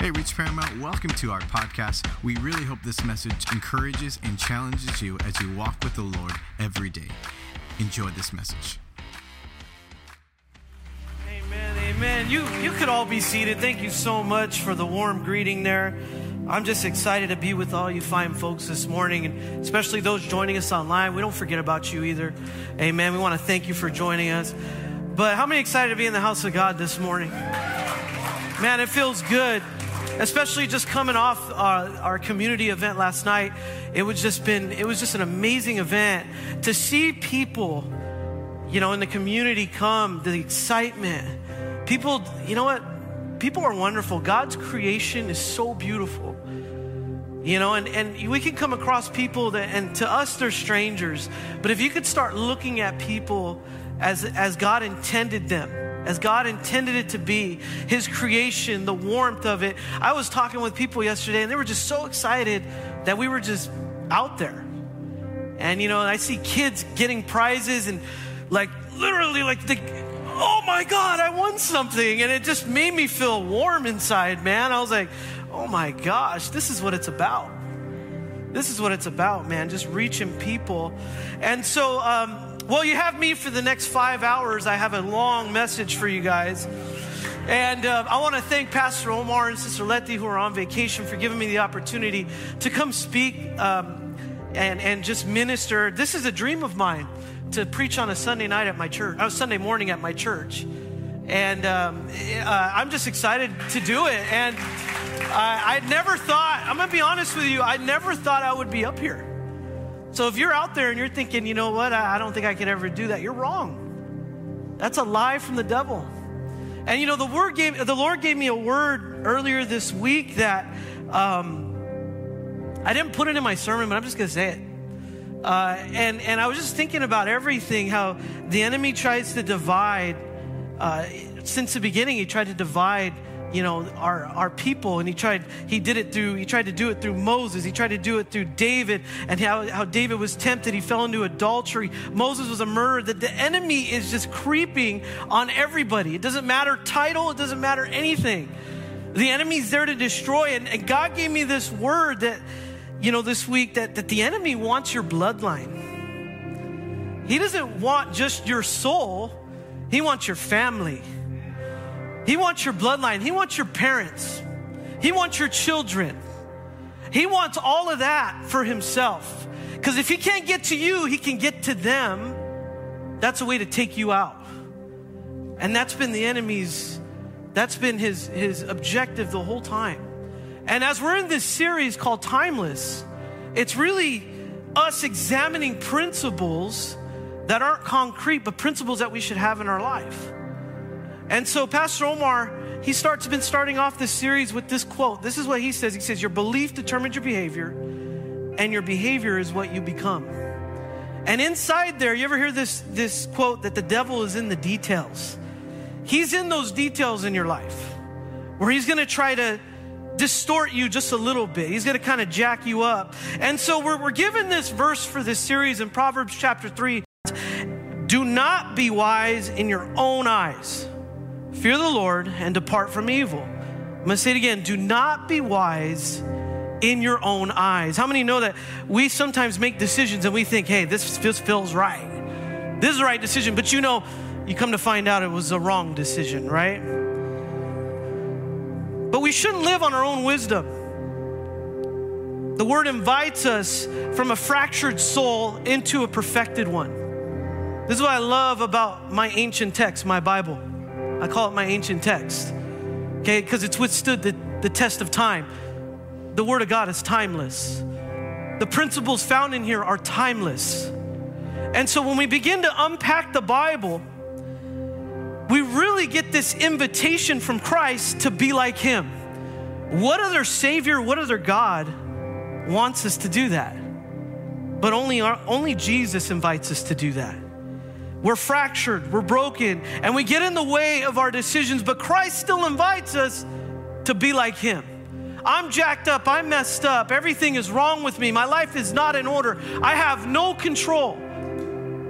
Hey, Reach Paramount, welcome to our podcast. We really hope this message encourages and challenges you as you walk with the Lord every day. Enjoy this message. Amen, amen. You, you could all be seated. Thank you so much for the warm greeting there. I'm just excited to be with all you fine folks this morning, and especially those joining us online. We don't forget about you either. Amen. We want to thank you for joining us. But how many excited to be in the house of God this morning? Man, it feels good especially just coming off uh, our community event last night. It was just been, it was just an amazing event to see people, you know, in the community come, the excitement. People, you know what? People are wonderful. God's creation is so beautiful. You know, and, and we can come across people that, and to us, they're strangers. But if you could start looking at people as, as God intended them, as God intended it to be, His creation, the warmth of it. I was talking with people yesterday and they were just so excited that we were just out there. And, you know, I see kids getting prizes and like literally like the, oh my God, I won something. And it just made me feel warm inside, man. I was like, oh my gosh, this is what it's about. This is what it's about, man, just reaching people. And so, um, well, you have me for the next five hours. I have a long message for you guys. And uh, I want to thank Pastor Omar and Sister Letty, who are on vacation, for giving me the opportunity to come speak um, and, and just minister. This is a dream of mine to preach on a Sunday night at my church, uh, Sunday morning at my church. And um, uh, I'm just excited to do it. And I, I never thought, I'm going to be honest with you, I never thought I would be up here. So if you're out there and you're thinking, you know what, I, don't think I could ever do that, you're wrong. That's a lie from the devil. And you know, the word gave the Lord gave me a word earlier this week that um, I didn't put it in my sermon, but I'm just gonna say it. Uh, and and I was just thinking about everything, how the enemy tries to divide. Uh, since the beginning, he tried to divide you know our, our people and he tried he did it through he tried to do it through moses. He tried to do it through david and how, how david was tempted. He fell into adultery. Moses was a murderer. That the enemy is just creeping on everybody. It doesn't matter title. It doesn't matter anything. The enemy's there to destroy and, and god gave me this word that you know this week that, that the enemy wants your bloodline. He doesn't want just your soul. He wants your family he wants your bloodline. He wants your parents. He wants your children. He wants all of that for himself. Because if he can't get to you, he can get to them. That's a way to take you out. And that's been the enemy's, that's been his, his objective the whole time. And as we're in this series called Timeless, it's really us examining principles that aren't concrete, but principles that we should have in our life. And so Pastor Omar, he starts been starting off this series with this quote. This is what he says. He says, Your belief determines your behavior, and your behavior is what you become. And inside there, you ever hear this, this quote that the devil is in the details? He's in those details in your life where he's gonna try to distort you just a little bit. He's gonna kind of jack you up. And so we're, we're given this verse for this series in Proverbs chapter 3. Do not be wise in your own eyes. Fear the Lord and depart from evil. I'm gonna say it again do not be wise in your own eyes. How many know that we sometimes make decisions and we think, hey, this feels right? This is the right decision, but you know, you come to find out it was a wrong decision, right? But we shouldn't live on our own wisdom. The word invites us from a fractured soul into a perfected one. This is what I love about my ancient text, my Bible. I call it my ancient text, okay, because it's withstood the, the test of time. The Word of God is timeless. The principles found in here are timeless. And so when we begin to unpack the Bible, we really get this invitation from Christ to be like Him. What other Savior, what other God wants us to do that? But only, our, only Jesus invites us to do that. We're fractured, we're broken, and we get in the way of our decisions, but Christ still invites us to be like Him. I'm jacked up, I'm messed up, everything is wrong with me, my life is not in order, I have no control.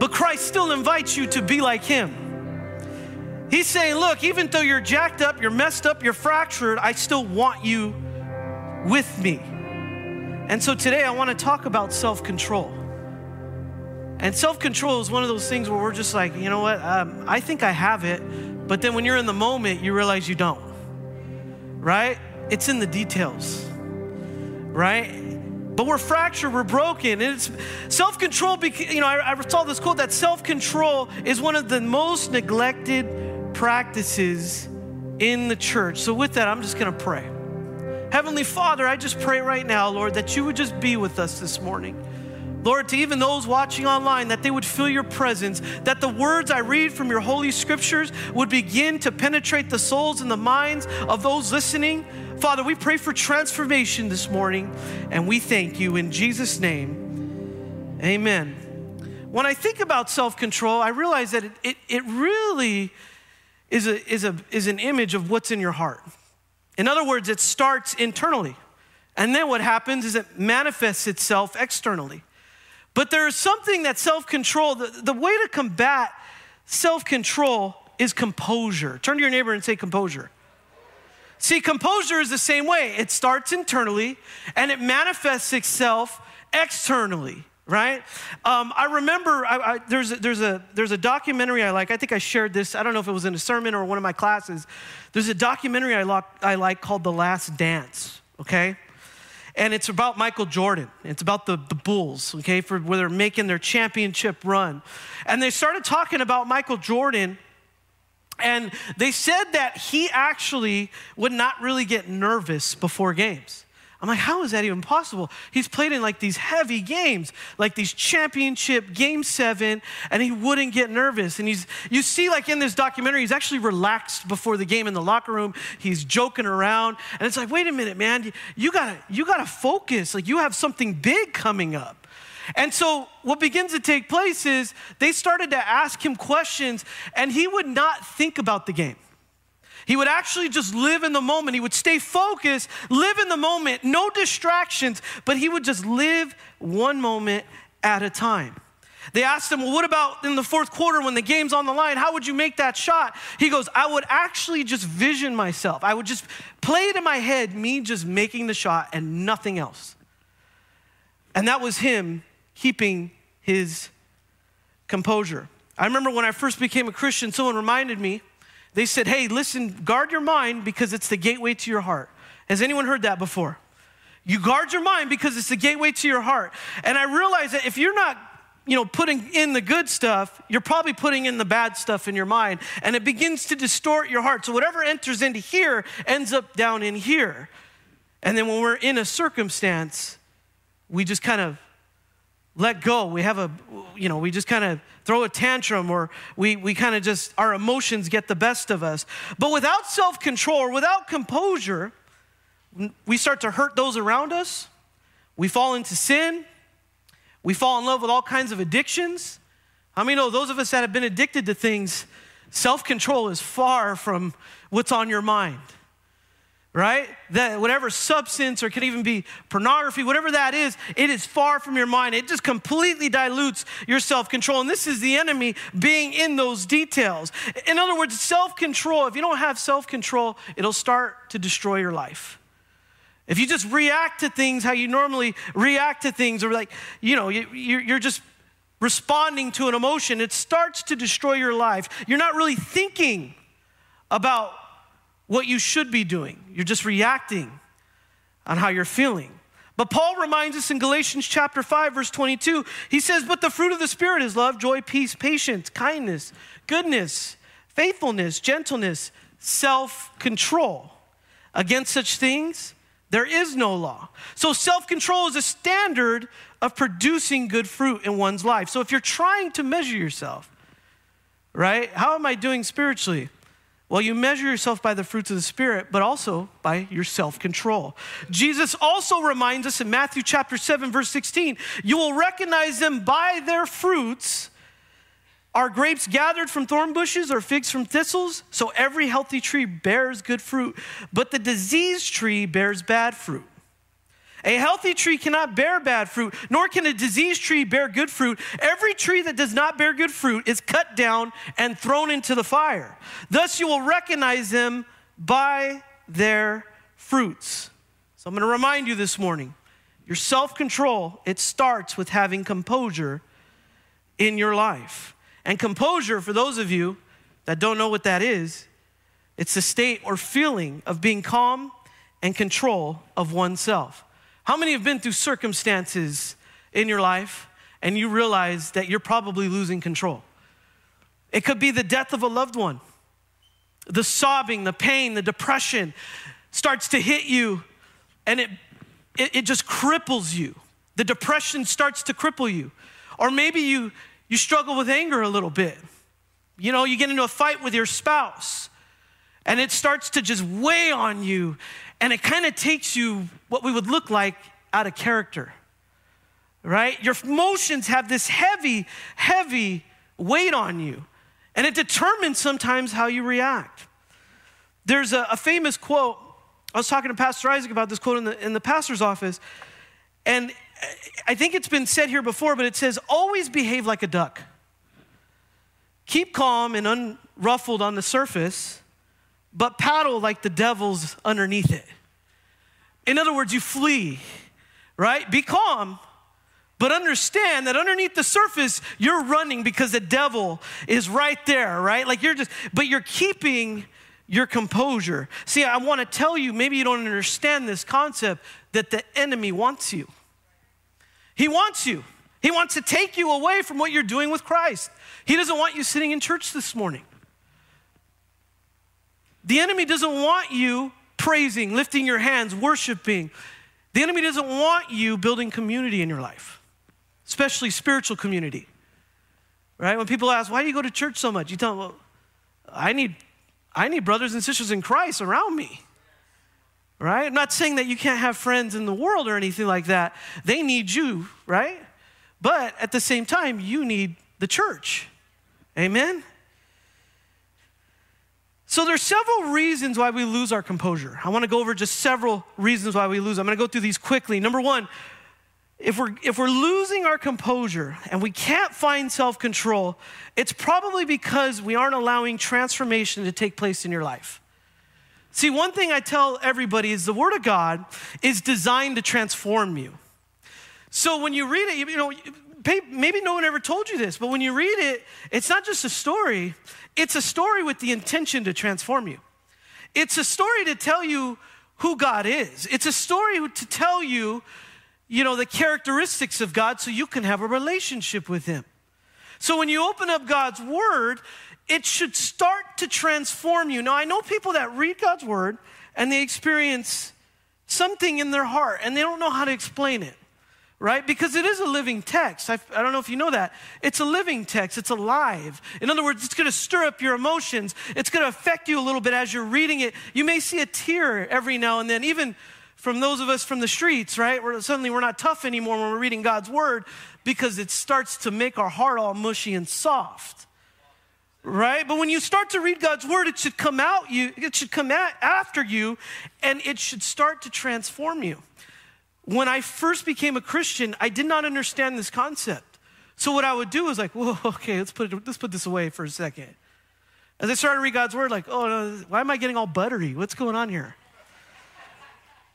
But Christ still invites you to be like Him. He's saying, Look, even though you're jacked up, you're messed up, you're fractured, I still want you with me. And so today I want to talk about self control. And self control is one of those things where we're just like, you know what, um, I think I have it, but then when you're in the moment, you realize you don't, right? It's in the details, right? But we're fractured, we're broken. And it's self control, you know, I, I saw this quote that self control is one of the most neglected practices in the church. So, with that, I'm just gonna pray. Heavenly Father, I just pray right now, Lord, that you would just be with us this morning. Lord, to even those watching online, that they would feel your presence, that the words I read from your holy scriptures would begin to penetrate the souls and the minds of those listening. Father, we pray for transformation this morning, and we thank you in Jesus' name. Amen. When I think about self control, I realize that it, it, it really is, a, is, a, is an image of what's in your heart. In other words, it starts internally. And then what happens is it manifests itself externally. But there is something that self control, the, the way to combat self control is composure. Turn to your neighbor and say composure. See, composure is the same way. It starts internally and it manifests itself externally, right? Um, I remember I, I, there's, a, there's, a, there's a documentary I like. I think I shared this. I don't know if it was in a sermon or one of my classes. There's a documentary I, lo- I like called The Last Dance, okay? And it's about Michael Jordan. It's about the, the Bulls, okay, for where they're making their championship run. And they started talking about Michael Jordan, and they said that he actually would not really get nervous before games. I'm like, how is that even possible? He's played in like these heavy games, like these championship game seven, and he wouldn't get nervous. And he's, you see, like in this documentary, he's actually relaxed before the game in the locker room. He's joking around. And it's like, wait a minute, man, you gotta, you gotta focus. Like you have something big coming up. And so, what begins to take place is they started to ask him questions, and he would not think about the game. He would actually just live in the moment. He would stay focused, live in the moment, no distractions, but he would just live one moment at a time. They asked him, Well, what about in the fourth quarter when the game's on the line? How would you make that shot? He goes, I would actually just vision myself. I would just play it in my head, me just making the shot and nothing else. And that was him keeping his composure. I remember when I first became a Christian, someone reminded me they said, hey, listen, guard your mind because it's the gateway to your heart. Has anyone heard that before? You guard your mind because it's the gateway to your heart. And I realize that if you're not you know, putting in the good stuff, you're probably putting in the bad stuff in your mind, and it begins to distort your heart. So whatever enters into here ends up down in here. And then when we're in a circumstance, we just kind of let go. We have a, you know, we just kind of throw a tantrum or we, we kind of just, our emotions get the best of us. But without self control or without composure, we start to hurt those around us. We fall into sin. We fall in love with all kinds of addictions. I many know those of us that have been addicted to things, self control is far from what's on your mind right? That whatever substance or could even be pornography, whatever that is, it is far from your mind. It just completely dilutes your self control. And this is the enemy being in those details. In other words, self control, if you don't have self control, it'll start to destroy your life. If you just react to things how you normally react to things, or like, you know, you're just responding to an emotion, it starts to destroy your life. You're not really thinking about what you should be doing. You're just reacting on how you're feeling. But Paul reminds us in Galatians chapter 5 verse 22. He says, "But the fruit of the spirit is love, joy, peace, patience, kindness, goodness, faithfulness, gentleness, self-control. Against such things there is no law." So self-control is a standard of producing good fruit in one's life. So if you're trying to measure yourself, right? How am I doing spiritually? Well, you measure yourself by the fruits of the Spirit, but also by your self control. Jesus also reminds us in Matthew chapter 7, verse 16 you will recognize them by their fruits. Are grapes gathered from thorn bushes or figs from thistles? So every healthy tree bears good fruit, but the diseased tree bears bad fruit. A healthy tree cannot bear bad fruit, nor can a diseased tree bear good fruit. Every tree that does not bear good fruit is cut down and thrown into the fire. Thus you will recognize them by their fruits. So I'm going to remind you this morning your self control, it starts with having composure in your life. And composure, for those of you that don't know what that is, it's the state or feeling of being calm and control of oneself. How many have been through circumstances in your life and you realize that you're probably losing control? It could be the death of a loved one. The sobbing, the pain, the depression starts to hit you and it, it, it just cripples you. The depression starts to cripple you. Or maybe you, you struggle with anger a little bit. You know, you get into a fight with your spouse and it starts to just weigh on you and it kind of takes you what we would look like out of character right? Your emotions have this heavy heavy weight on you and it determines sometimes how you react. There's a, a famous quote i was talking to pastor isaac about this quote in the, in the pastor's office and i think it's been said here before but it says always behave like a duck. Keep calm and unruffled on the surface but paddle like the devil's underneath it. In other words, you flee, right? Be calm, but understand that underneath the surface, you're running because the devil is right there, right? Like you're just, but you're keeping your composure. See, I want to tell you, maybe you don't understand this concept that the enemy wants you. He wants you. He wants to take you away from what you're doing with Christ. He doesn't want you sitting in church this morning. The enemy doesn't want you praising, lifting your hands, worshiping. The enemy doesn't want you building community in your life, especially spiritual community. Right? When people ask, why do you go to church so much? You tell them, well, I need, I need brothers and sisters in Christ around me. Right? I'm not saying that you can't have friends in the world or anything like that. They need you, right? But at the same time, you need the church. Amen? So there's several reasons why we lose our composure. I want to go over just several reasons why we lose. I'm going to go through these quickly. Number 1, if we're if we're losing our composure and we can't find self-control, it's probably because we aren't allowing transformation to take place in your life. See, one thing I tell everybody is the word of God is designed to transform you. So when you read it, you know, maybe no one ever told you this, but when you read it, it's not just a story, it's a story with the intention to transform you. It's a story to tell you who God is. It's a story to tell you, you know, the characteristics of God so you can have a relationship with Him. So when you open up God's Word, it should start to transform you. Now, I know people that read God's Word and they experience something in their heart and they don't know how to explain it right? Because it is a living text. I, I, don't know if you know that. It's a living text, it's alive. In other words, it's going to stir up your emotions, it's going to affect you a little bit as you're reading it. You may see a tear every now and then, even from those of us from the streets, right? Where suddenly we're not tough anymore when we're reading God's word because it starts to make our heart all mushy and soft. Right? But when you start to read God's word, it should come out you, it should come out after you, and it should start to transform you when I first became a Christian, I did not understand this concept. So what I would do is like, whoa, okay, let's put, it, let's put this away for a second. As I started to read God's word, like, oh, no, why am I getting all buttery? What's going on here?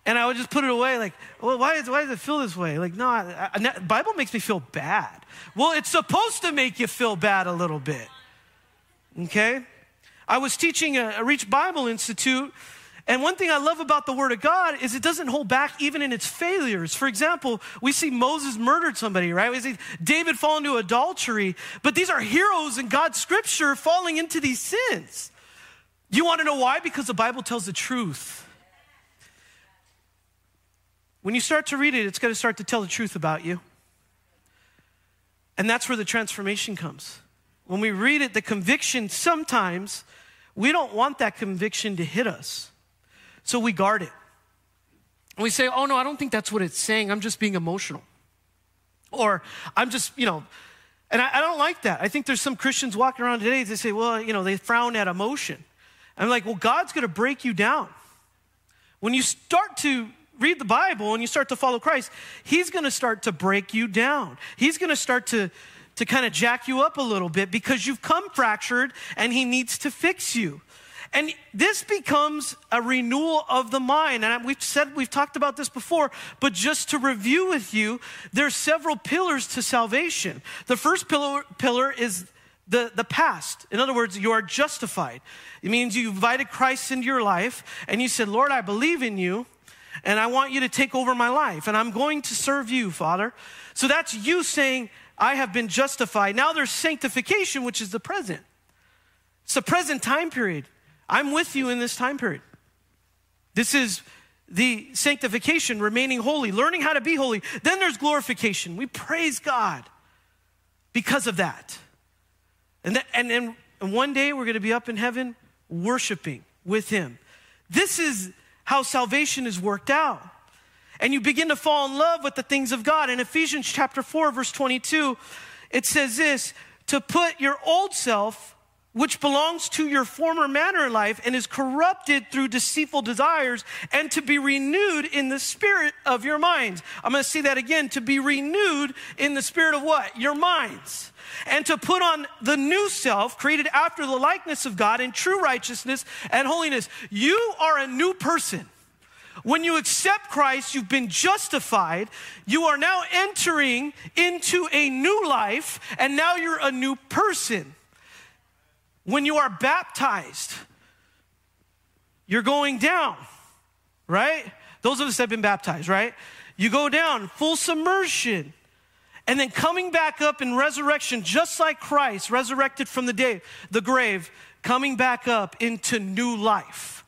And I would just put it away, like, well, why, is, why does it feel this way? Like, no, I, I, Bible makes me feel bad. Well, it's supposed to make you feel bad a little bit. Okay? I was teaching a, a Reach Bible Institute and one thing I love about the Word of God is it doesn't hold back even in its failures. For example, we see Moses murdered somebody, right? We see David fall into adultery, but these are heroes in God's scripture falling into these sins. You want to know why? Because the Bible tells the truth. When you start to read it, it's going to start to tell the truth about you. And that's where the transformation comes. When we read it, the conviction sometimes, we don't want that conviction to hit us. So we guard it. And we say, oh no, I don't think that's what it's saying. I'm just being emotional. Or I'm just, you know, and I, I don't like that. I think there's some Christians walking around today, they say, well, you know, they frown at emotion. I'm like, well, God's going to break you down. When you start to read the Bible and you start to follow Christ, He's going to start to break you down. He's going to start to, to kind of jack you up a little bit because you've come fractured and He needs to fix you. And this becomes a renewal of the mind. And we've said, we've talked about this before, but just to review with you, there's several pillars to salvation. The first pillar, pillar is the, the past. In other words, you are justified. It means you invited Christ into your life and you said, Lord, I believe in you and I want you to take over my life and I'm going to serve you, Father. So that's you saying, I have been justified. Now there's sanctification, which is the present. It's a present time period. I'm with you in this time period. This is the sanctification, remaining holy, learning how to be holy. Then there's glorification. We praise God because of that. And, that, and then one day we're going to be up in heaven worshiping with Him. This is how salvation is worked out. And you begin to fall in love with the things of God. In Ephesians chapter 4, verse 22, it says this to put your old self which belongs to your former manner of life and is corrupted through deceitful desires, and to be renewed in the spirit of your minds. I'm going to say that again to be renewed in the spirit of what? Your minds. And to put on the new self, created after the likeness of God in true righteousness and holiness. You are a new person. When you accept Christ, you've been justified. You are now entering into a new life, and now you're a new person. When you are baptized, you're going down, right? Those of us that have been baptized, right? You go down, full submersion. And then coming back up in resurrection, just like Christ resurrected from the day, the grave, coming back up into new life.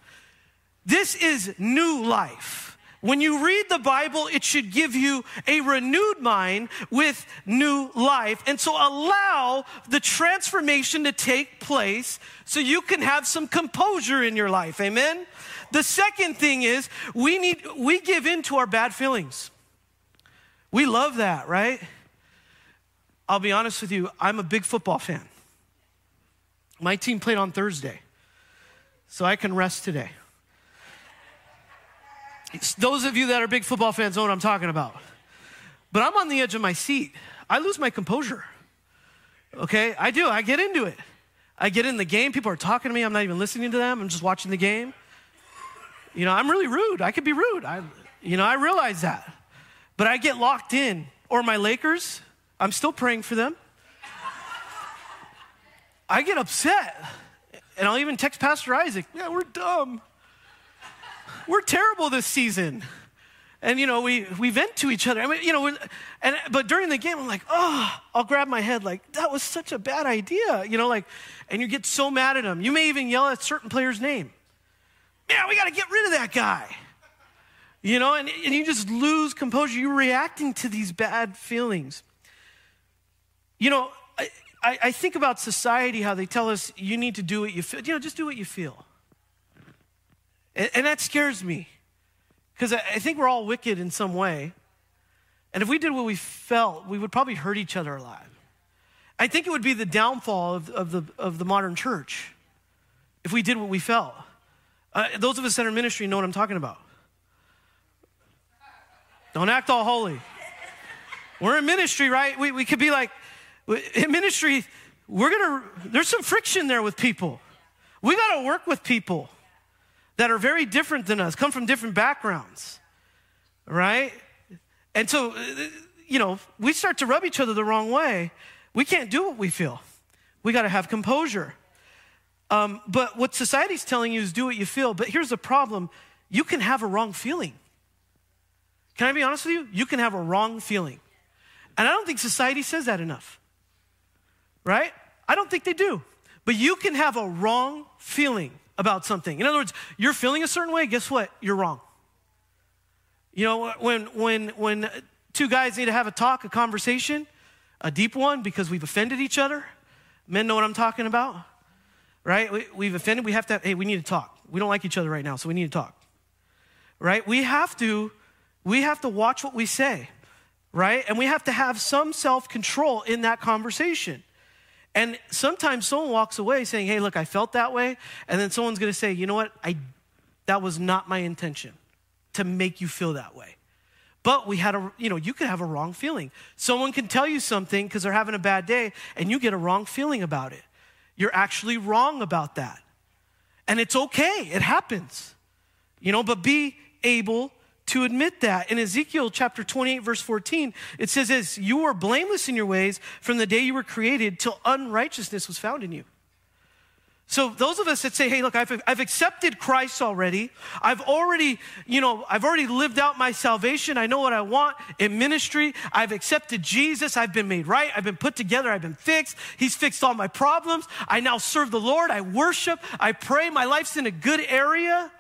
This is new life. When you read the Bible, it should give you a renewed mind with new life. And so allow the transformation to take place so you can have some composure in your life. Amen? The second thing is we need, we give in to our bad feelings. We love that, right? I'll be honest with you, I'm a big football fan. My team played on Thursday, so I can rest today. Those of you that are big football fans know what I'm talking about. But I'm on the edge of my seat. I lose my composure. Okay? I do. I get into it. I get in the game. People are talking to me. I'm not even listening to them. I'm just watching the game. You know, I'm really rude. I could be rude. I, you know, I realize that. But I get locked in. Or my Lakers, I'm still praying for them. I get upset. And I'll even text Pastor Isaac, yeah, we're dumb we're terrible this season. And, you know, we, we vent to each other. I mean, you know, and, but during the game, I'm like, oh, I'll grab my head, like, that was such a bad idea. You know, like, and you get so mad at them. You may even yell at certain player's name. Man, we got to get rid of that guy. You know, and, and you just lose composure. You're reacting to these bad feelings. You know, I, I, I think about society, how they tell us you need to do what you feel. You know, just do what you feel. And, and that scares me because I, I think we're all wicked in some way. And if we did what we felt, we would probably hurt each other a lot. I think it would be the downfall of, of, the, of the modern church if we did what we felt. Uh, those of us that are in ministry know what I'm talking about. Don't act all holy. We're in ministry, right? We, we could be like, in ministry, we're gonna, there's some friction there with people. We gotta work with people that are very different than us, come from different backgrounds, right? And so, uh, you know, we start to rub each other the wrong way. We can't do what we feel. We got to have composure. Um, but what society's telling you is do what you feel. But here's the problem you can have a wrong feeling. Can I be honest with you? You can have a wrong feeling. And I don't think society says that enough, right? I don't think they do. But you can have a wrong feeling about something. In other words, you're feeling a certain way, guess what? You're wrong. You know, when, when, when two guys need to have a talk, a conversation, a deep one because we've offended each other, men know what I'm talking about, right? We, have offended, we have to, hey, we need to talk. We don't like each other right now, so we need to talk, right? We have to, we have to watch what we say, right? And we have to have some self control in that conversation. And sometimes someone walks away saying, Hey, look, I felt that way. And then someone's going to say, You know what? I, that was not my intention to make you feel that way. But we had a, you know, you could have a wrong feeling. Someone can tell you something because they're having a bad day and you get a wrong feeling about it. You're actually wrong about that. And it's okay, it happens. You know, but be able to admit that. In Ezekiel chapter 28, verse 14, it says this You were blameless in your ways from the day you were created till unrighteousness was found in you. So those of us that say, hey, look, I've, I've accepted Christ already. I've already, you know, I've already lived out my salvation. I know what I want in ministry. I've accepted Jesus. I've been made right. I've been put together. I've been fixed. He's fixed all my problems. I now serve the Lord. I worship. I pray. My life's in a good area.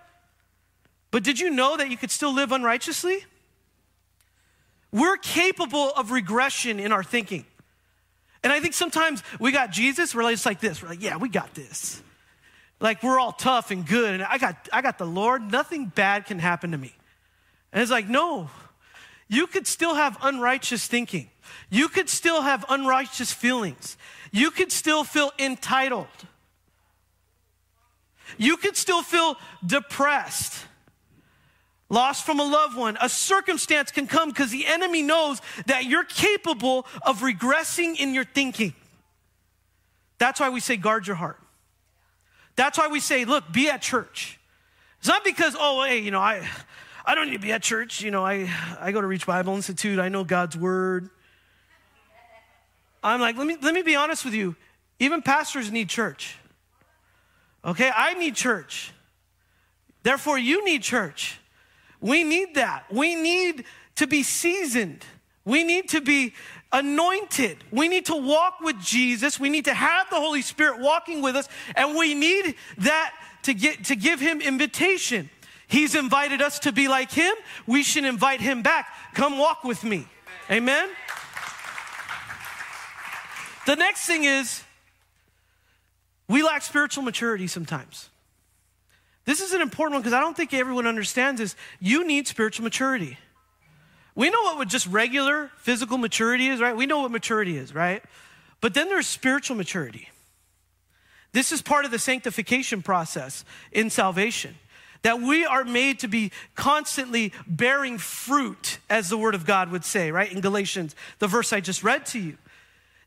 But did you know that you could still live unrighteously? We're capable of regression in our thinking. And I think sometimes we got Jesus, we're just like this. We're like, yeah, we got this. Like we're all tough and good, and I got I got the Lord, nothing bad can happen to me. And it's like, no, you could still have unrighteous thinking. You could still have unrighteous feelings. You could still feel entitled. You could still feel depressed loss from a loved one, a circumstance can come because the enemy knows that you're capable of regressing in your thinking. That's why we say, guard your heart. That's why we say, look, be at church. It's not because, oh, hey, you know, I, I don't need to be at church. You know, I, I go to Reach Bible Institute. I know God's word. I'm like, let me, let me be honest with you. Even pastors need church. Okay, I need church. Therefore, you need church. We need that. We need to be seasoned. We need to be anointed. We need to walk with Jesus. We need to have the Holy Spirit walking with us, and we need that to get to give him invitation. He's invited us to be like him. We should invite him back. Come walk with me. Amen. The next thing is we lack spiritual maturity sometimes. This is an important one because I don't think everyone understands this. You need spiritual maturity. We know what just regular physical maturity is, right? We know what maturity is, right? But then there's spiritual maturity. This is part of the sanctification process in salvation. That we are made to be constantly bearing fruit, as the word of God would say, right? In Galatians, the verse I just read to you.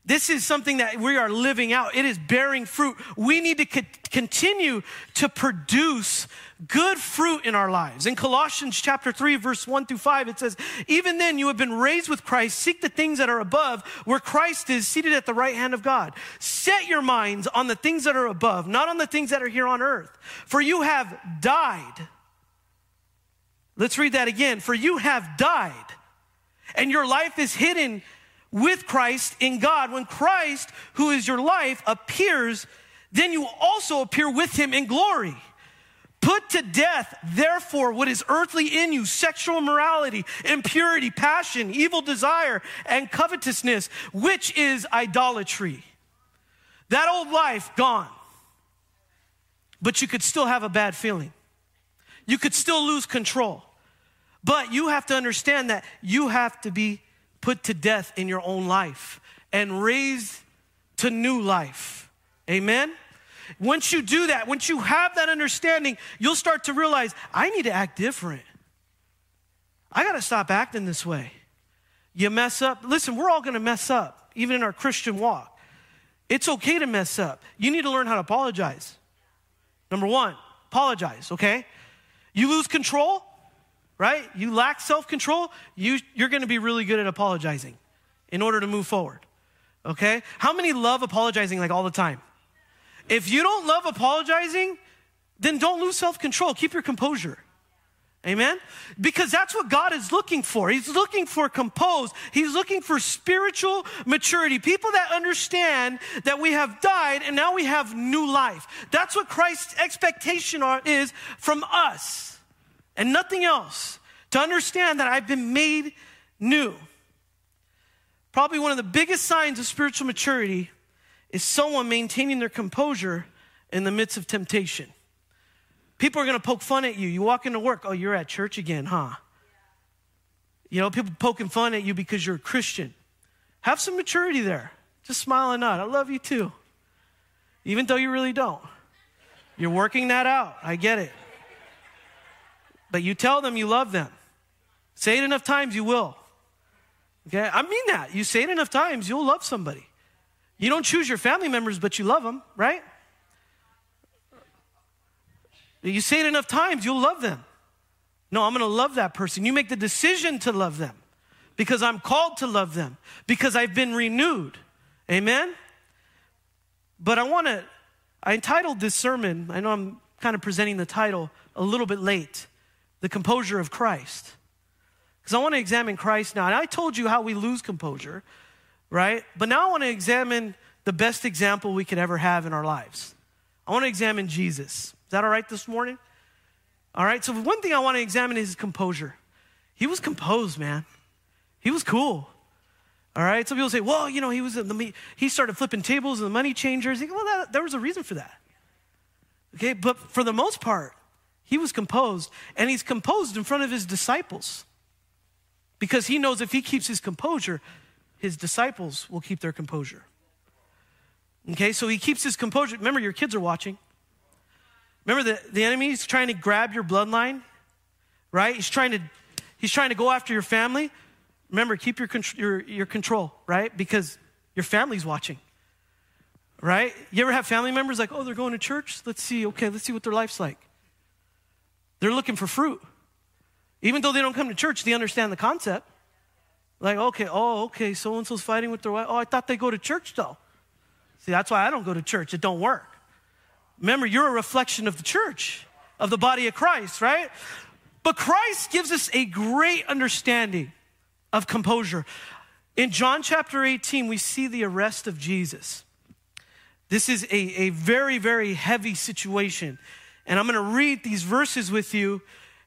This is something that we are living out. It is bearing fruit. We need to co- continue to produce good fruit in our lives. In Colossians chapter 3 verse 1 through 5 it says, "Even then you have been raised with Christ, seek the things that are above, where Christ is seated at the right hand of God. Set your minds on the things that are above, not on the things that are here on earth. For you have died." Let's read that again. "For you have died, and your life is hidden with Christ in God. When Christ, who is your life, appears, then you also appear with him in glory. Put to death, therefore, what is earthly in you sexual immorality, impurity, passion, evil desire, and covetousness, which is idolatry. That old life gone. But you could still have a bad feeling. You could still lose control. But you have to understand that you have to be put to death in your own life and raised to new life. Amen? Once you do that, once you have that understanding, you'll start to realize I need to act different. I got to stop acting this way. You mess up. Listen, we're all going to mess up, even in our Christian walk. It's okay to mess up. You need to learn how to apologize. Number one, apologize, okay? You lose control, right? You lack self control, you, you're going to be really good at apologizing in order to move forward. Okay? How many love apologizing like all the time? If you don't love apologizing, then don't lose self control. Keep your composure. Amen? Because that's what God is looking for. He's looking for composed. He's looking for spiritual maturity. People that understand that we have died and now we have new life. That's what Christ's expectation is from us and nothing else to understand that I've been made new. Probably one of the biggest signs of spiritual maturity is someone maintaining their composure in the midst of temptation. People are going to poke fun at you. You walk into work, oh, you're at church again, huh? You know, people poking fun at you because you're a Christian. Have some maturity there. Just smile and nod. I love you too. Even though you really don't. You're working that out. I get it. But you tell them you love them. Say it enough times, you will. Okay? I mean that. You say it enough times, you'll love somebody. You don't choose your family members, but you love them, right? You say it enough times, you'll love them. No, I'm going to love that person. You make the decision to love them because I'm called to love them because I've been renewed. Amen? But I want to, I entitled this sermon, I know I'm kind of presenting the title a little bit late The Composure of Christ. Because I want to examine Christ now. And I told you how we lose composure, right? But now I want to examine the best example we could ever have in our lives. I want to examine Jesus. Is that all right this morning? All right, so one thing I want to examine is his composure. He was composed, man. He was cool. All right, some people say, well, you know, he was the, he started flipping tables and the money changers. Well, that, there was a reason for that. Okay, but for the most part, he was composed, and he's composed in front of his disciples because he knows if he keeps his composure, his disciples will keep their composure. Okay, so he keeps his composure. Remember, your kids are watching. Remember, the, the enemy is trying to grab your bloodline, right? He's trying to, he's trying to go after your family. Remember, keep your, your, your control, right? Because your family's watching, right? You ever have family members like, oh, they're going to church? Let's see, okay, let's see what their life's like. They're looking for fruit. Even though they don't come to church, they understand the concept. Like, okay, oh, okay, so and so's fighting with their wife. Oh, I thought they go to church though. See, that's why I don't go to church. It don't work. Remember, you're a reflection of the church, of the body of Christ, right? But Christ gives us a great understanding of composure. In John chapter 18, we see the arrest of Jesus. This is a, a very, very heavy situation. And I'm going to read these verses with you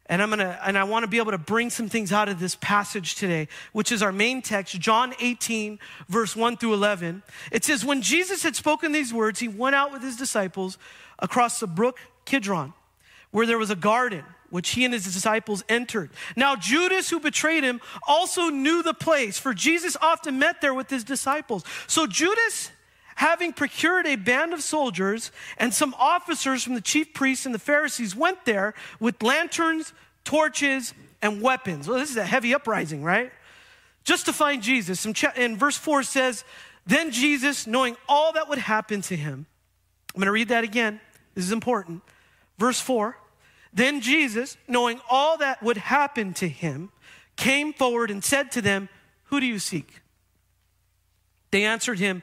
and I'm gonna, and I wanna be able to bring some things out of this passage today, which is our main text, John 18, verse 1 through 11. It says, When Jesus had spoken these words, he went out with his disciples across the brook Kidron, where there was a garden, which he and his disciples entered. Now, Judas, who betrayed him, also knew the place, for Jesus often met there with his disciples. So Judas having procured a band of soldiers and some officers from the chief priests and the Pharisees went there with lanterns, torches, and weapons. Well, this is a heavy uprising, right? Just to find Jesus. And verse 4 says, Then Jesus, knowing all that would happen to him, I'm going to read that again. This is important. Verse 4 Then Jesus, knowing all that would happen to him, came forward and said to them, Who do you seek? They answered him,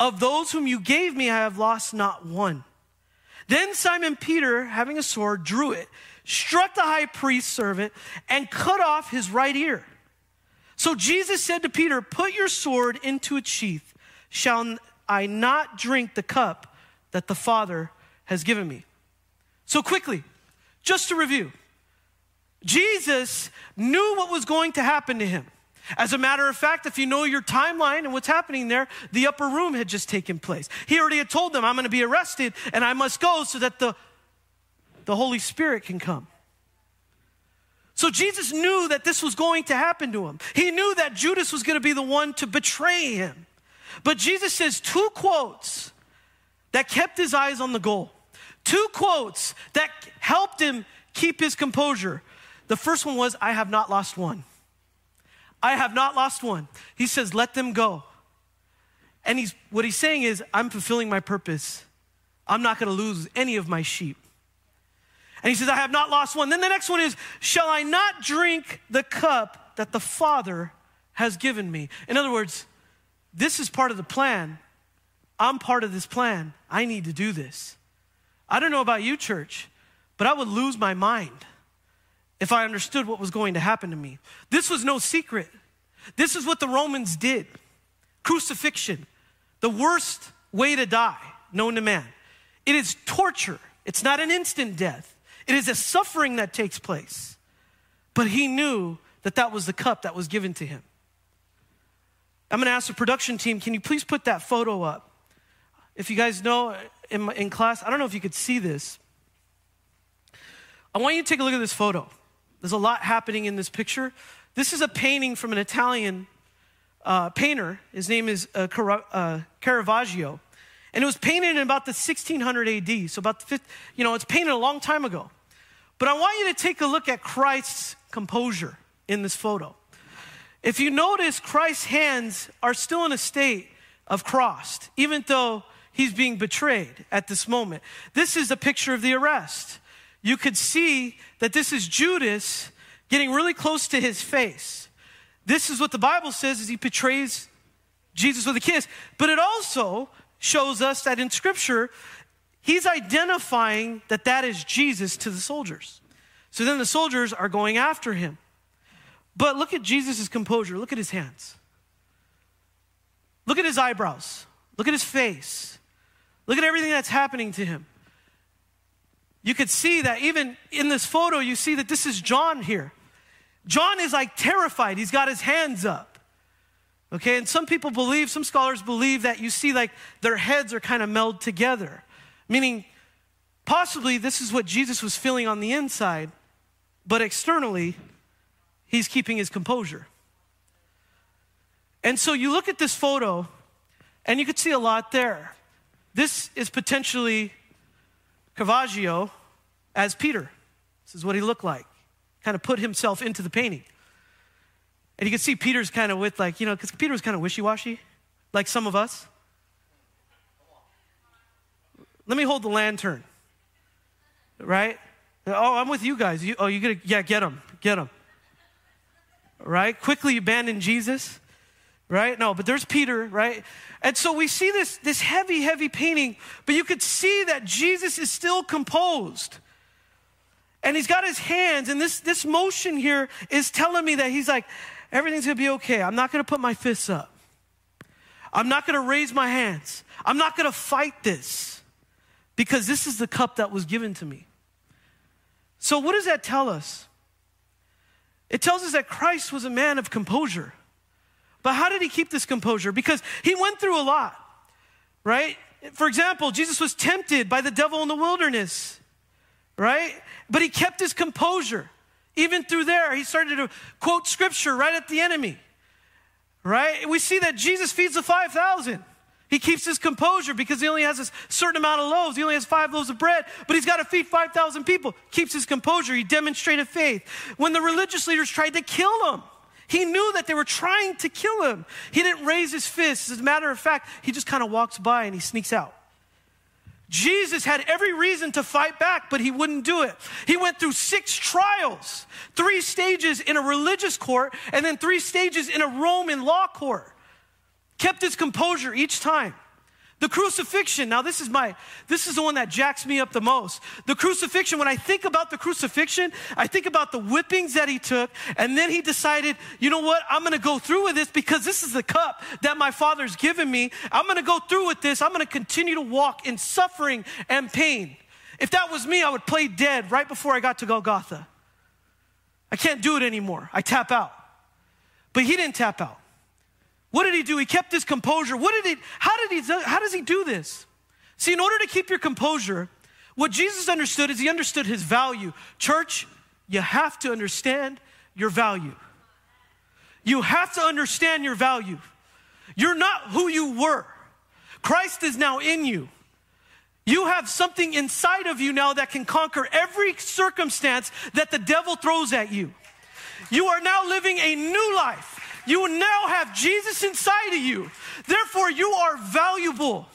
Of those whom you gave me, I have lost not one. Then Simon Peter, having a sword, drew it, struck the high priest's servant, and cut off his right ear. So Jesus said to Peter, Put your sword into its sheath. Shall I not drink the cup that the Father has given me? So, quickly, just to review, Jesus knew what was going to happen to him. As a matter of fact, if you know your timeline and what's happening there, the upper room had just taken place. He already had told them, I'm going to be arrested and I must go so that the, the Holy Spirit can come. So Jesus knew that this was going to happen to him. He knew that Judas was going to be the one to betray him. But Jesus says two quotes that kept his eyes on the goal, two quotes that helped him keep his composure. The first one was, I have not lost one. I have not lost one. He says, let them go. And he's, what he's saying is, I'm fulfilling my purpose. I'm not going to lose any of my sheep. And he says, I have not lost one. Then the next one is, Shall I not drink the cup that the Father has given me? In other words, this is part of the plan. I'm part of this plan. I need to do this. I don't know about you, church, but I would lose my mind if I understood what was going to happen to me. This was no secret. This is what the Romans did crucifixion, the worst way to die known to man. It is torture, it's not an instant death, it is a suffering that takes place. but he knew that that was the cup that was given to him. I'm to ask the production team, can you please put that photo up? If you guys know in, in class, I don't know if you could see this. I want you to take a look at this photo. There's a lot happening in this picture. This is a painting from an Italian uh, painter. His name is uh, uh, Caravaggio. And it was painted in about the 1600 AD. So about the fifth, you know, it's painted a long time ago. But I want you to take a look at Christ's composure in this photo. If you notice, Christ's hands are still in a state of crossed, even though he's being betrayed at this moment. This is a picture of the arrest. You could see that this is Judas getting really close to his face. This is what the Bible says as he betrays Jesus with a kiss. But it also shows us that in scripture, he's identifying that that is Jesus to the soldiers. So then the soldiers are going after him. But look at Jesus' composure. Look at his hands. Look at his eyebrows. Look at his face. Look at everything that's happening to him. You could see that even in this photo, you see that this is John here. John is like terrified. He's got his hands up. Okay, and some people believe, some scholars believe that you see like their heads are kind of melded together, meaning possibly this is what Jesus was feeling on the inside, but externally, he's keeping his composure. And so you look at this photo, and you could see a lot there. This is potentially Caravaggio as Peter. This is what he looked like. Kind of put himself into the painting. And you can see Peter's kind of with, like, you know, because Peter was kind of wishy washy, like some of us. Let me hold the lantern, right? Oh, I'm with you guys. You, oh, you gotta, yeah, get him, get him right? Quickly abandon Jesus, right? No, but there's Peter, right? And so we see this, this heavy, heavy painting, but you could see that Jesus is still composed. And he's got his hands, and this, this motion here is telling me that he's like, everything's gonna be okay. I'm not gonna put my fists up. I'm not gonna raise my hands. I'm not gonna fight this because this is the cup that was given to me. So, what does that tell us? It tells us that Christ was a man of composure. But how did he keep this composure? Because he went through a lot, right? For example, Jesus was tempted by the devil in the wilderness, right? But he kept his composure. Even through there, he started to quote scripture right at the enemy, right? We see that Jesus feeds the 5,000. He keeps his composure because he only has a certain amount of loaves. He only has five loaves of bread, but he's got to feed 5,000 people. Keeps his composure. He demonstrated faith. When the religious leaders tried to kill him, he knew that they were trying to kill him. He didn't raise his fist. As a matter of fact, he just kind of walks by and he sneaks out. Jesus had every reason to fight back, but he wouldn't do it. He went through six trials, three stages in a religious court, and then three stages in a Roman law court kept his composure each time. The crucifixion, now this is my, this is the one that jacks me up the most. The crucifixion, when I think about the crucifixion, I think about the whippings that he took, and then he decided, you know what, I'm gonna go through with this because this is the cup that my father's given me. I'm gonna go through with this. I'm gonna continue to walk in suffering and pain. If that was me, I would play dead right before I got to Golgotha. I can't do it anymore. I tap out. But he didn't tap out. What did he do? He kept his composure. What did he, how did he, how does he do this? See, in order to keep your composure, what Jesus understood is he understood his value. Church, you have to understand your value. You have to understand your value. You're not who you were. Christ is now in you. You have something inside of you now that can conquer every circumstance that the devil throws at you. You are now living a new life. You now have Jesus inside of you. Therefore, you are valuable.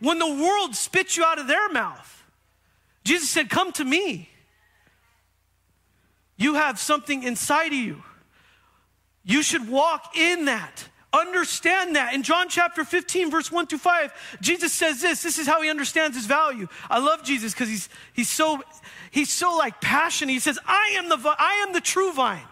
When the world spits you out of their mouth, Jesus said, Come to me. You have something inside of you. You should walk in that. Understand that. In John chapter 15, verse 1 through 5, Jesus says this. This is how he understands his value. I love Jesus because he's, he's so he's so like passionate. He says, I am the I am the true vine.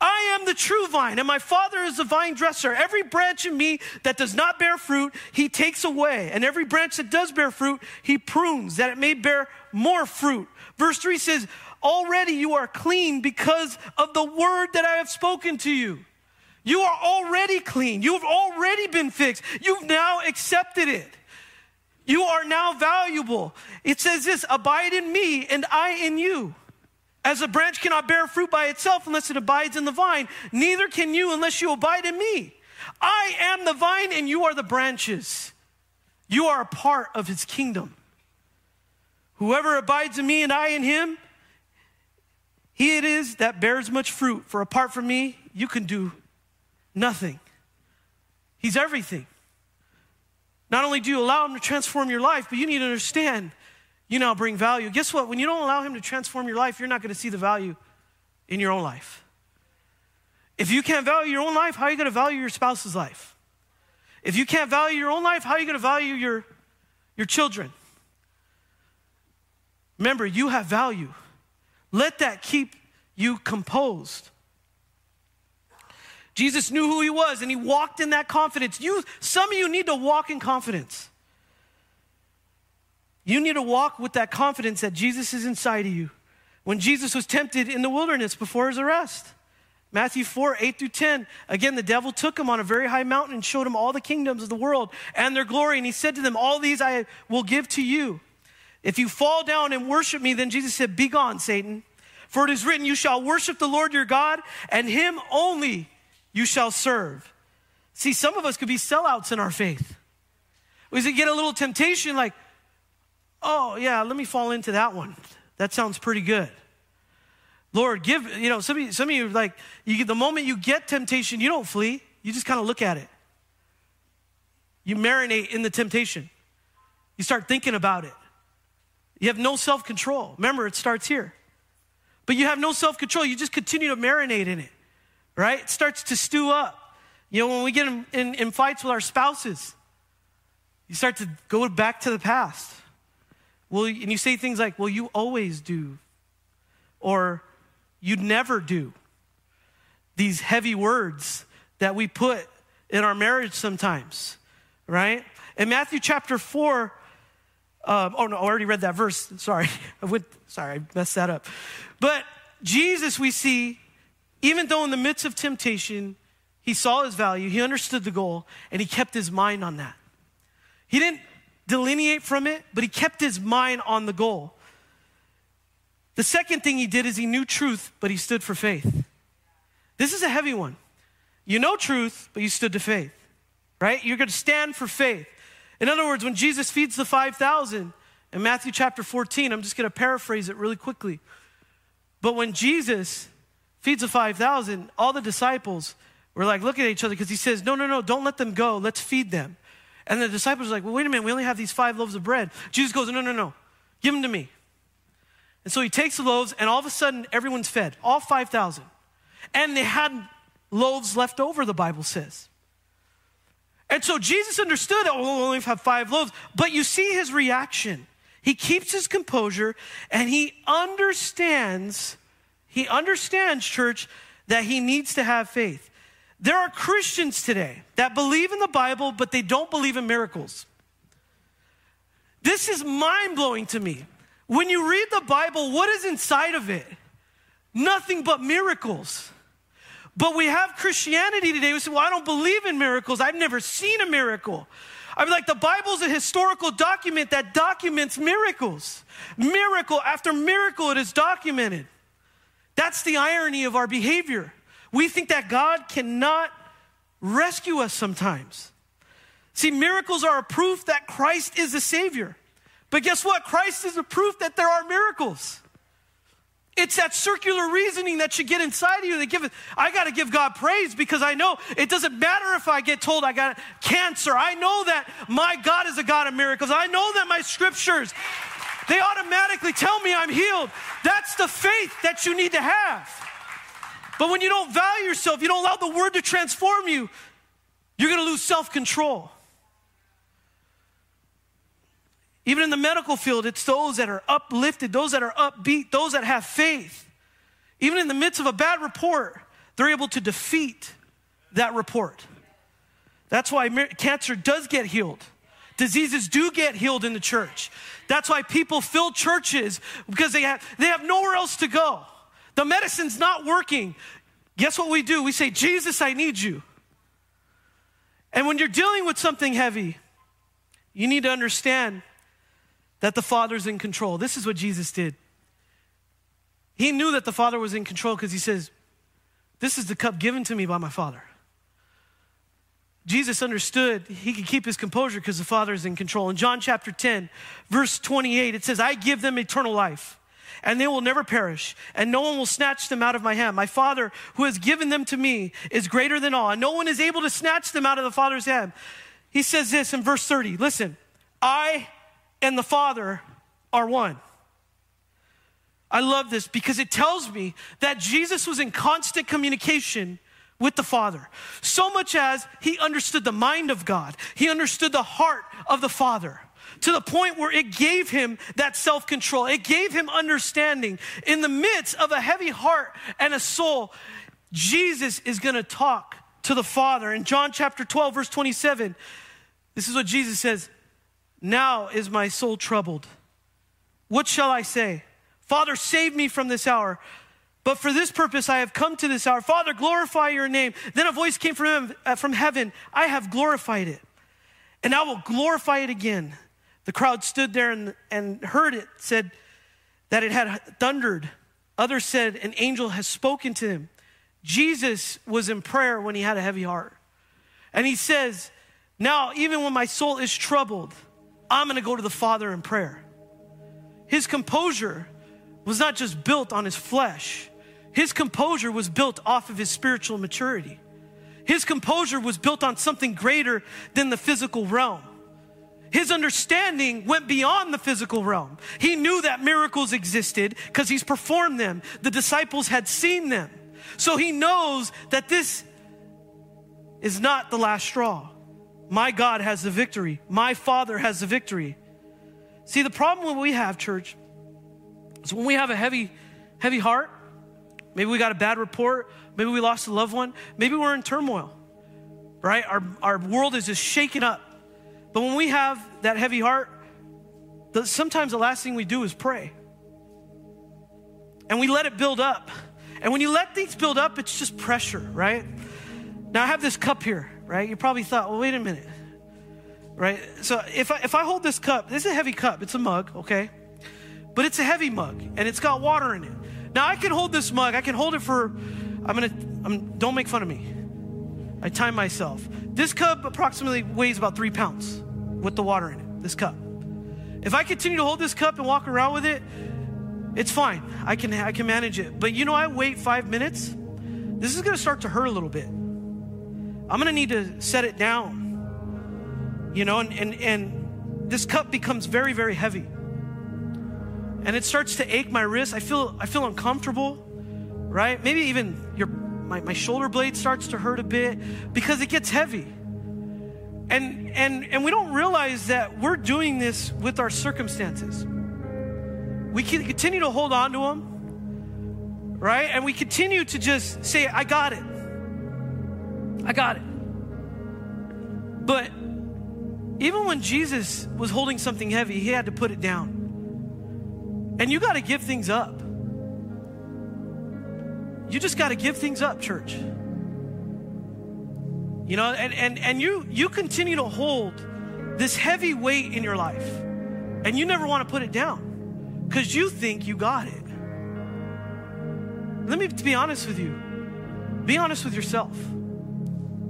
I am the true vine, and my Father is the vine dresser. Every branch in me that does not bear fruit, he takes away. And every branch that does bear fruit, he prunes, that it may bear more fruit. Verse 3 says, already you are clean because of the word that I have spoken to you. You are already clean. You've already been fixed. You've now accepted it. You are now valuable. It says this abide in me and I in you. As a branch cannot bear fruit by itself unless it abides in the vine, neither can you unless you abide in me. I am the vine and you are the branches. You are a part of his kingdom. Whoever abides in me and I in him, he it is that bears much fruit. For apart from me, you can do nothing. He's everything. Not only do you allow him to transform your life, but you need to understand you now bring value. Guess what? When you don't allow him to transform your life, you're not going to see the value in your own life. If you can't value your own life, how are you going to value your spouse's life? If you can't value your own life, how are you going to value your, your children? Remember, you have value. Let that keep you composed. Jesus knew who he was and he walked in that confidence. You, some of you need to walk in confidence. You need to walk with that confidence that Jesus is inside of you. When Jesus was tempted in the wilderness before his arrest, Matthew 4, 8 through 10. Again, the devil took him on a very high mountain and showed him all the kingdoms of the world and their glory. And he said to them, All these I will give to you. If you fall down and worship me, then Jesus said, Be gone, Satan. For it is written, You shall worship the Lord your God, and him only you shall serve. See, some of us could be sellouts in our faith. We get a little temptation like, Oh, yeah, let me fall into that one. That sounds pretty good. Lord, give, you know, some of you, some of you like, you, the moment you get temptation, you don't flee. You just kind of look at it. You marinate in the temptation. You start thinking about it. You have no self control. Remember, it starts here. But you have no self control. You just continue to marinate in it, right? It starts to stew up. You know, when we get in, in, in fights with our spouses, you start to go back to the past. Well, and you say things like, well, you always do. Or you'd never do. These heavy words that we put in our marriage sometimes, right? In Matthew chapter 4, um, oh no, I already read that verse. Sorry. I went, sorry, I messed that up. But Jesus, we see, even though in the midst of temptation, he saw his value, he understood the goal, and he kept his mind on that. He didn't delineate from it, but he kept his mind on the goal. The second thing he did is he knew truth, but he stood for faith. This is a heavy one. You know truth, but you stood to faith, right? You're going to stand for faith. In other words, when Jesus feeds the 5,000 in Matthew chapter 14, I'm just going to paraphrase it really quickly. But when Jesus feeds the 5,000, all the disciples were like looking at each other because he says, No, no, no, don't let them go. Let's feed them. And the disciples are like, Well, wait a minute, we only have these five loaves of bread. Jesus goes, No, no, no, give them to me. And so he takes the loaves, and all of a sudden, everyone's fed, all 5,000. And they had loaves left over, the Bible says. And so Jesus understood that, oh, we only have five loaves. But you see his reaction. He keeps his composure and he understands, he understands, church, that he needs to have faith. There are Christians today that believe in the Bible, but they don't believe in miracles. This is mind blowing to me. When you read the Bible, what is inside of it? Nothing but miracles. But we have Christianity today. We say, well, I don't believe in miracles. I've never seen a miracle. I mean, like the Bible's a historical document that documents miracles. Miracle after miracle, it is documented. That's the irony of our behavior. We think that God cannot rescue us sometimes. See, miracles are a proof that Christ is the Savior. But guess what? Christ is a proof that there are miracles. It's that circular reasoning that should get inside of you that give it. I got to give God praise because I know it doesn't matter if I get told I got cancer. I know that my God is a God of miracles. I know that my scriptures, they automatically tell me I'm healed. That's the faith that you need to have. But when you don't value yourself, you don't allow the word to transform you, you're going to lose self control. Even in the medical field, it's those that are uplifted, those that are upbeat, those that have faith. Even in the midst of a bad report, they're able to defeat that report. That's why cancer does get healed. Diseases do get healed in the church. That's why people fill churches because they have, they have nowhere else to go. The medicine's not working. Guess what we do? We say, Jesus, I need you. And when you're dealing with something heavy, you need to understand that the Father's in control. This is what Jesus did. He knew that the Father was in control because he says, This is the cup given to me by my Father. Jesus understood he could keep his composure because the Father is in control. In John chapter 10, verse 28, it says, I give them eternal life, and they will never perish, and no one will snatch them out of my hand. My Father, who has given them to me, is greater than all, and no one is able to snatch them out of the Father's hand. He says this in verse 30 Listen, I and the Father are one. I love this because it tells me that Jesus was in constant communication with the Father. So much as he understood the mind of God, he understood the heart of the Father to the point where it gave him that self control. It gave him understanding. In the midst of a heavy heart and a soul, Jesus is going to talk to the Father. In John chapter 12, verse 27, this is what Jesus says Now is my soul troubled. What shall I say? Father, save me from this hour. But for this purpose I have come to this hour. Father, glorify your name. Then a voice came from, him, uh, from heaven I have glorified it, and I will glorify it again. The crowd stood there and, and heard it, said that it had thundered. Others said, An angel has spoken to him. Jesus was in prayer when he had a heavy heart. And he says, Now, even when my soul is troubled, I'm going to go to the Father in prayer. His composure was not just built on his flesh, his composure was built off of his spiritual maturity. His composure was built on something greater than the physical realm. His understanding went beyond the physical realm. He knew that miracles existed because he's performed them. The disciples had seen them. So he knows that this is not the last straw. My God has the victory. My Father has the victory. See, the problem we have, church, is when we have a heavy, heavy heart, Maybe we got a bad report. Maybe we lost a loved one. Maybe we're in turmoil, right? Our, our world is just shaken up. But when we have that heavy heart, the, sometimes the last thing we do is pray. And we let it build up. And when you let things build up, it's just pressure, right? Now I have this cup here, right? You probably thought, well, wait a minute, right? So if I, if I hold this cup, this is a heavy cup, it's a mug, okay? But it's a heavy mug and it's got water in it. Now I can hold this mug. I can hold it for. I'm gonna. I'm, don't make fun of me. I time myself. This cup approximately weighs about three pounds with the water in it. This cup. If I continue to hold this cup and walk around with it, it's fine. I can I can manage it. But you know, I wait five minutes. This is gonna start to hurt a little bit. I'm gonna need to set it down. You know, and and, and this cup becomes very very heavy and it starts to ache my wrist. I feel I feel uncomfortable, right? Maybe even your my, my shoulder blade starts to hurt a bit because it gets heavy. And and and we don't realize that we're doing this with our circumstances. We can continue to hold on to them, right? And we continue to just say, I got it. I got it. But even when Jesus was holding something heavy, he had to put it down. And you got to give things up. You just got to give things up, church. You know, and, and, and you, you continue to hold this heavy weight in your life, and you never want to put it down because you think you got it. Let me be honest with you. Be honest with yourself.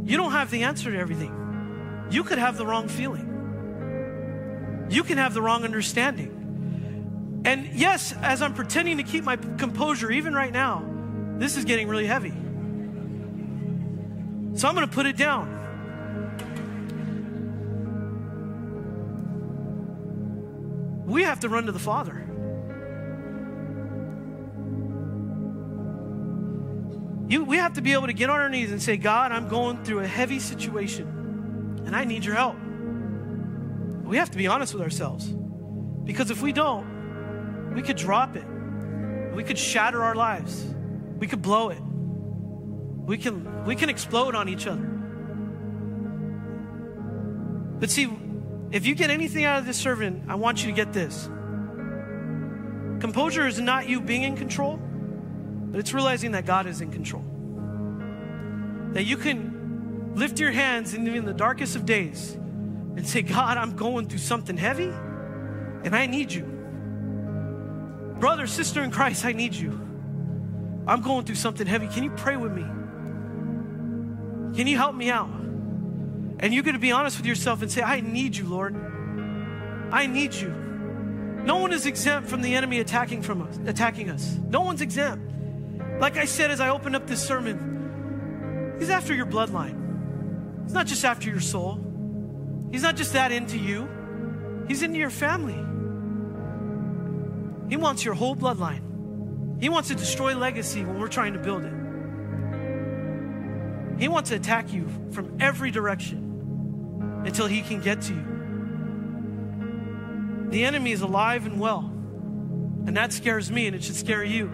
You don't have the answer to everything. You could have the wrong feeling. You can have the wrong understanding. And yes, as I'm pretending to keep my composure, even right now, this is getting really heavy. So I'm going to put it down. We have to run to the Father. You, we have to be able to get on our knees and say, God, I'm going through a heavy situation and I need your help. We have to be honest with ourselves. Because if we don't, we could drop it. We could shatter our lives. We could blow it. We can, we can explode on each other. But see, if you get anything out of this sermon, I want you to get this. Composure is not you being in control, but it's realizing that God is in control. That you can lift your hands in even the darkest of days and say, God, I'm going through something heavy and I need you. Brother, sister in Christ, I need you. I'm going through something heavy. Can you pray with me? Can you help me out? And you're going to be honest with yourself and say, I need you, Lord. I need you. No one is exempt from the enemy attacking from us, attacking us. No one's exempt. Like I said as I opened up this sermon, he's after your bloodline. He's not just after your soul. He's not just that into you. He's into your family. He wants your whole bloodline. He wants to destroy legacy when we're trying to build it. He wants to attack you from every direction until he can get to you. The enemy is alive and well, and that scares me, and it should scare you.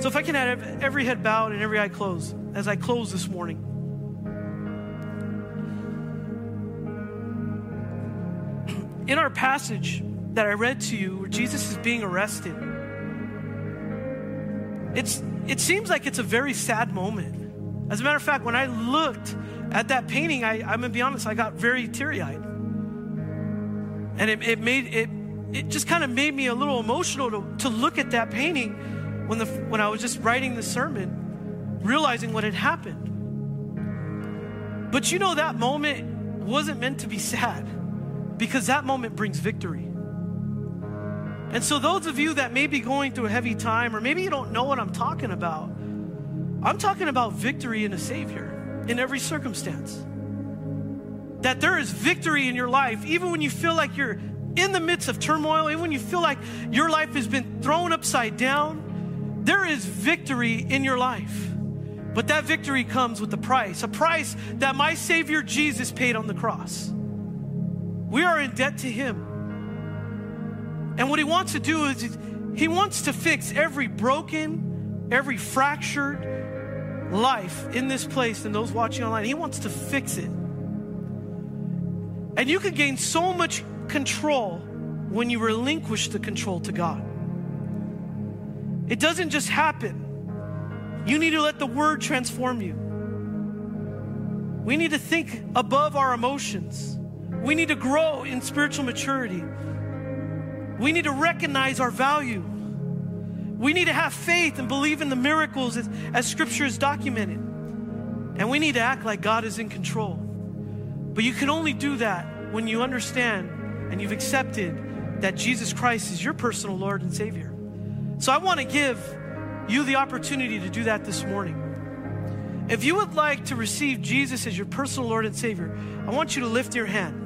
So, if I can have every head bowed and every eye closed as I close this morning. In our passage that I read to you, where Jesus is being arrested, it's, it seems like it's a very sad moment. As a matter of fact, when I looked at that painting, I, I'm gonna be honest, I got very teary eyed. And it, it made it, it just kind of made me a little emotional to, to look at that painting when, the, when I was just writing the sermon, realizing what had happened. But you know, that moment wasn't meant to be sad because that moment brings victory. And so, those of you that may be going through a heavy time, or maybe you don't know what I'm talking about, I'm talking about victory in a Savior in every circumstance. That there is victory in your life, even when you feel like you're in the midst of turmoil, even when you feel like your life has been thrown upside down, there is victory in your life. But that victory comes with a price, a price that my Savior Jesus paid on the cross. We are in debt to Him. And what He wants to do is He wants to fix every broken, every fractured, life in this place and those watching online. He wants to fix it. And you can gain so much control when you relinquish the control to God. It doesn't just happen. You need to let the word transform you. We need to think above our emotions. We need to grow in spiritual maturity. We need to recognize our value. We need to have faith and believe in the miracles as, as Scripture is documented. And we need to act like God is in control. But you can only do that when you understand and you've accepted that Jesus Christ is your personal Lord and Savior. So I want to give you the opportunity to do that this morning. If you would like to receive Jesus as your personal Lord and Savior, I want you to lift your hand.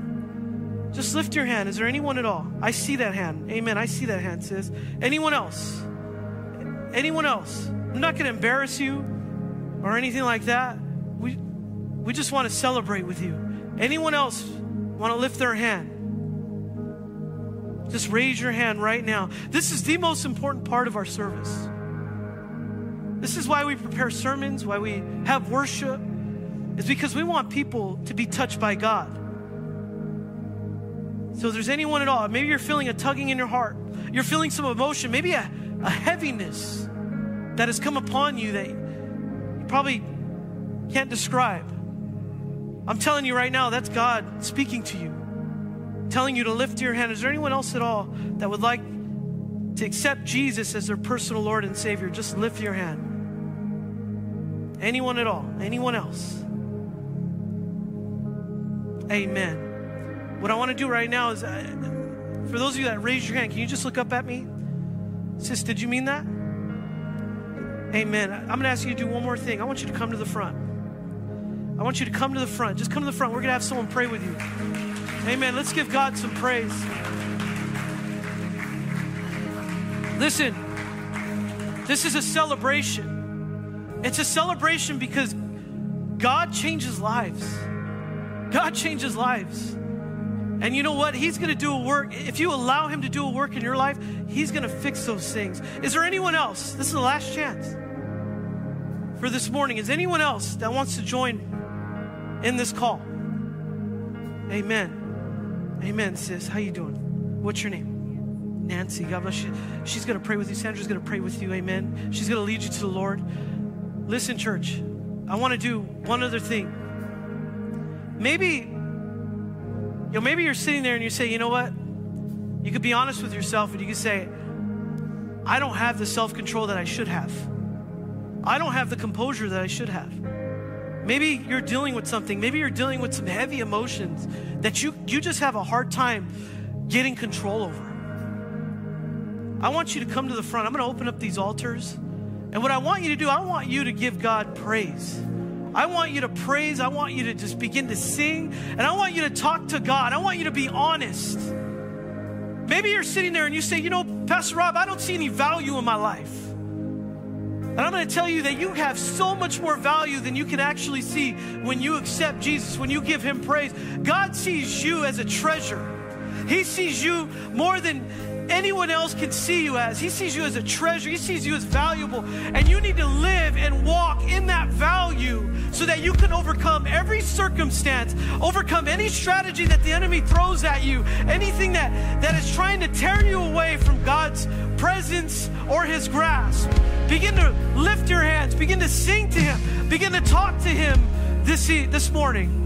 Just lift your hand. Is there anyone at all? I see that hand. Amen. I see that hand, sis. Anyone else? Anyone else? I'm not going to embarrass you or anything like that. We, we just want to celebrate with you. Anyone else want to lift their hand? Just raise your hand right now. This is the most important part of our service. This is why we prepare sermons, why we have worship, is because we want people to be touched by God. So if there's anyone at all, maybe you're feeling a tugging in your heart, you're feeling some emotion, maybe a, a heaviness that has come upon you that you probably can't describe. I'm telling you right now, that's God speaking to you, telling you to lift your hand. Is there anyone else at all that would like to accept Jesus as their personal Lord and Savior? Just lift your hand. Anyone at all? Anyone else? Amen. What I want to do right now is, uh, for those of you that raised your hand, can you just look up at me? Sis, did you mean that? Amen. I'm going to ask you to do one more thing. I want you to come to the front. I want you to come to the front. Just come to the front. We're going to have someone pray with you. Amen. Let's give God some praise. Listen, this is a celebration. It's a celebration because God changes lives. God changes lives. And you know what? He's going to do a work. If you allow Him to do a work in your life, He's going to fix those things. Is there anyone else? This is the last chance for this morning. Is anyone else that wants to join in this call? Amen. Amen, sis. How you doing? What's your name? Nancy. God bless you. She's going to pray with you. Sandra's going to pray with you. Amen. She's going to lead you to the Lord. Listen, church. I want to do one other thing. Maybe, know, maybe you're sitting there and you say, you know what? You could be honest with yourself and you could say, I don't have the self control that I should have. I don't have the composure that I should have. Maybe you're dealing with something. Maybe you're dealing with some heavy emotions that you, you just have a hard time getting control over. I want you to come to the front. I'm going to open up these altars. And what I want you to do, I want you to give God praise. I want you to praise. I want you to just begin to sing. And I want you to talk to God. I want you to be honest. Maybe you're sitting there and you say, you know, Pastor Rob, I don't see any value in my life. And I'm going to tell you that you have so much more value than you can actually see when you accept Jesus, when you give Him praise. God sees you as a treasure. He sees you more than anyone else can see you as. He sees you as a treasure. He sees you as valuable. And you need to live and walk in that value so that you can overcome every circumstance, overcome any strategy that the enemy throws at you, anything that, that is trying to tear you away from God's presence or his grasp. Begin to lift your hands, begin to sing to him, begin to talk to him this, this morning.